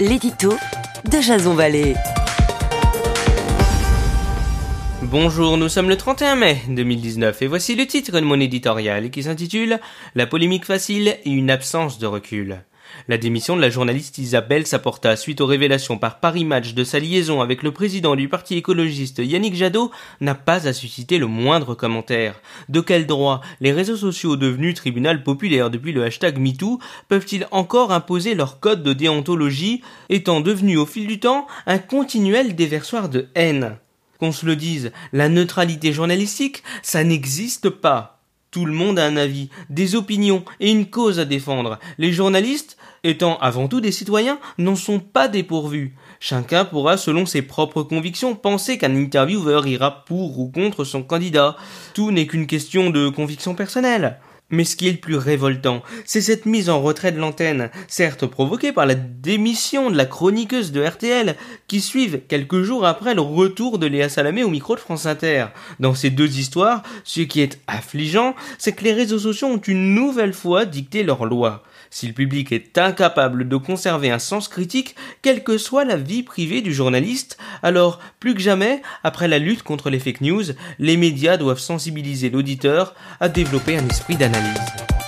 l'édito de Jason Vallée. Bonjour, nous sommes le 31 mai 2019 et voici le titre de mon éditorial qui s'intitule La polémique facile et une absence de recul. La démission de la journaliste Isabelle Saporta suite aux révélations par Paris Match de sa liaison avec le président du parti écologiste Yannick Jadot n'a pas à susciter le moindre commentaire. De quel droit les réseaux sociaux devenus tribunal populaire depuis le hashtag MeToo peuvent-ils encore imposer leur code de déontologie étant devenu au fil du temps un continuel déversoir de haine? Qu'on se le dise, la neutralité journalistique, ça n'existe pas. Tout le monde a un avis, des opinions et une cause à défendre. Les journalistes, étant avant tout des citoyens, n'en sont pas dépourvus. Chacun pourra, selon ses propres convictions, penser qu'un intervieweur ira pour ou contre son candidat. Tout n'est qu'une question de conviction personnelle. Mais ce qui est le plus révoltant, c'est cette mise en retrait de l'antenne, certes provoquée par la démission de la chroniqueuse de RTL, qui suivent quelques jours après le retour de Léa Salamé au micro de France Inter. Dans ces deux histoires, ce qui est affligeant, c'est que les réseaux sociaux ont une nouvelle fois dicté leurs lois. Si le public est incapable de conserver un sens critique, quelle que soit la vie privée du journaliste, alors plus que jamais, après la lutte contre les fake news, les médias doivent sensibiliser l'auditeur à développer un esprit d'analyse. Thank.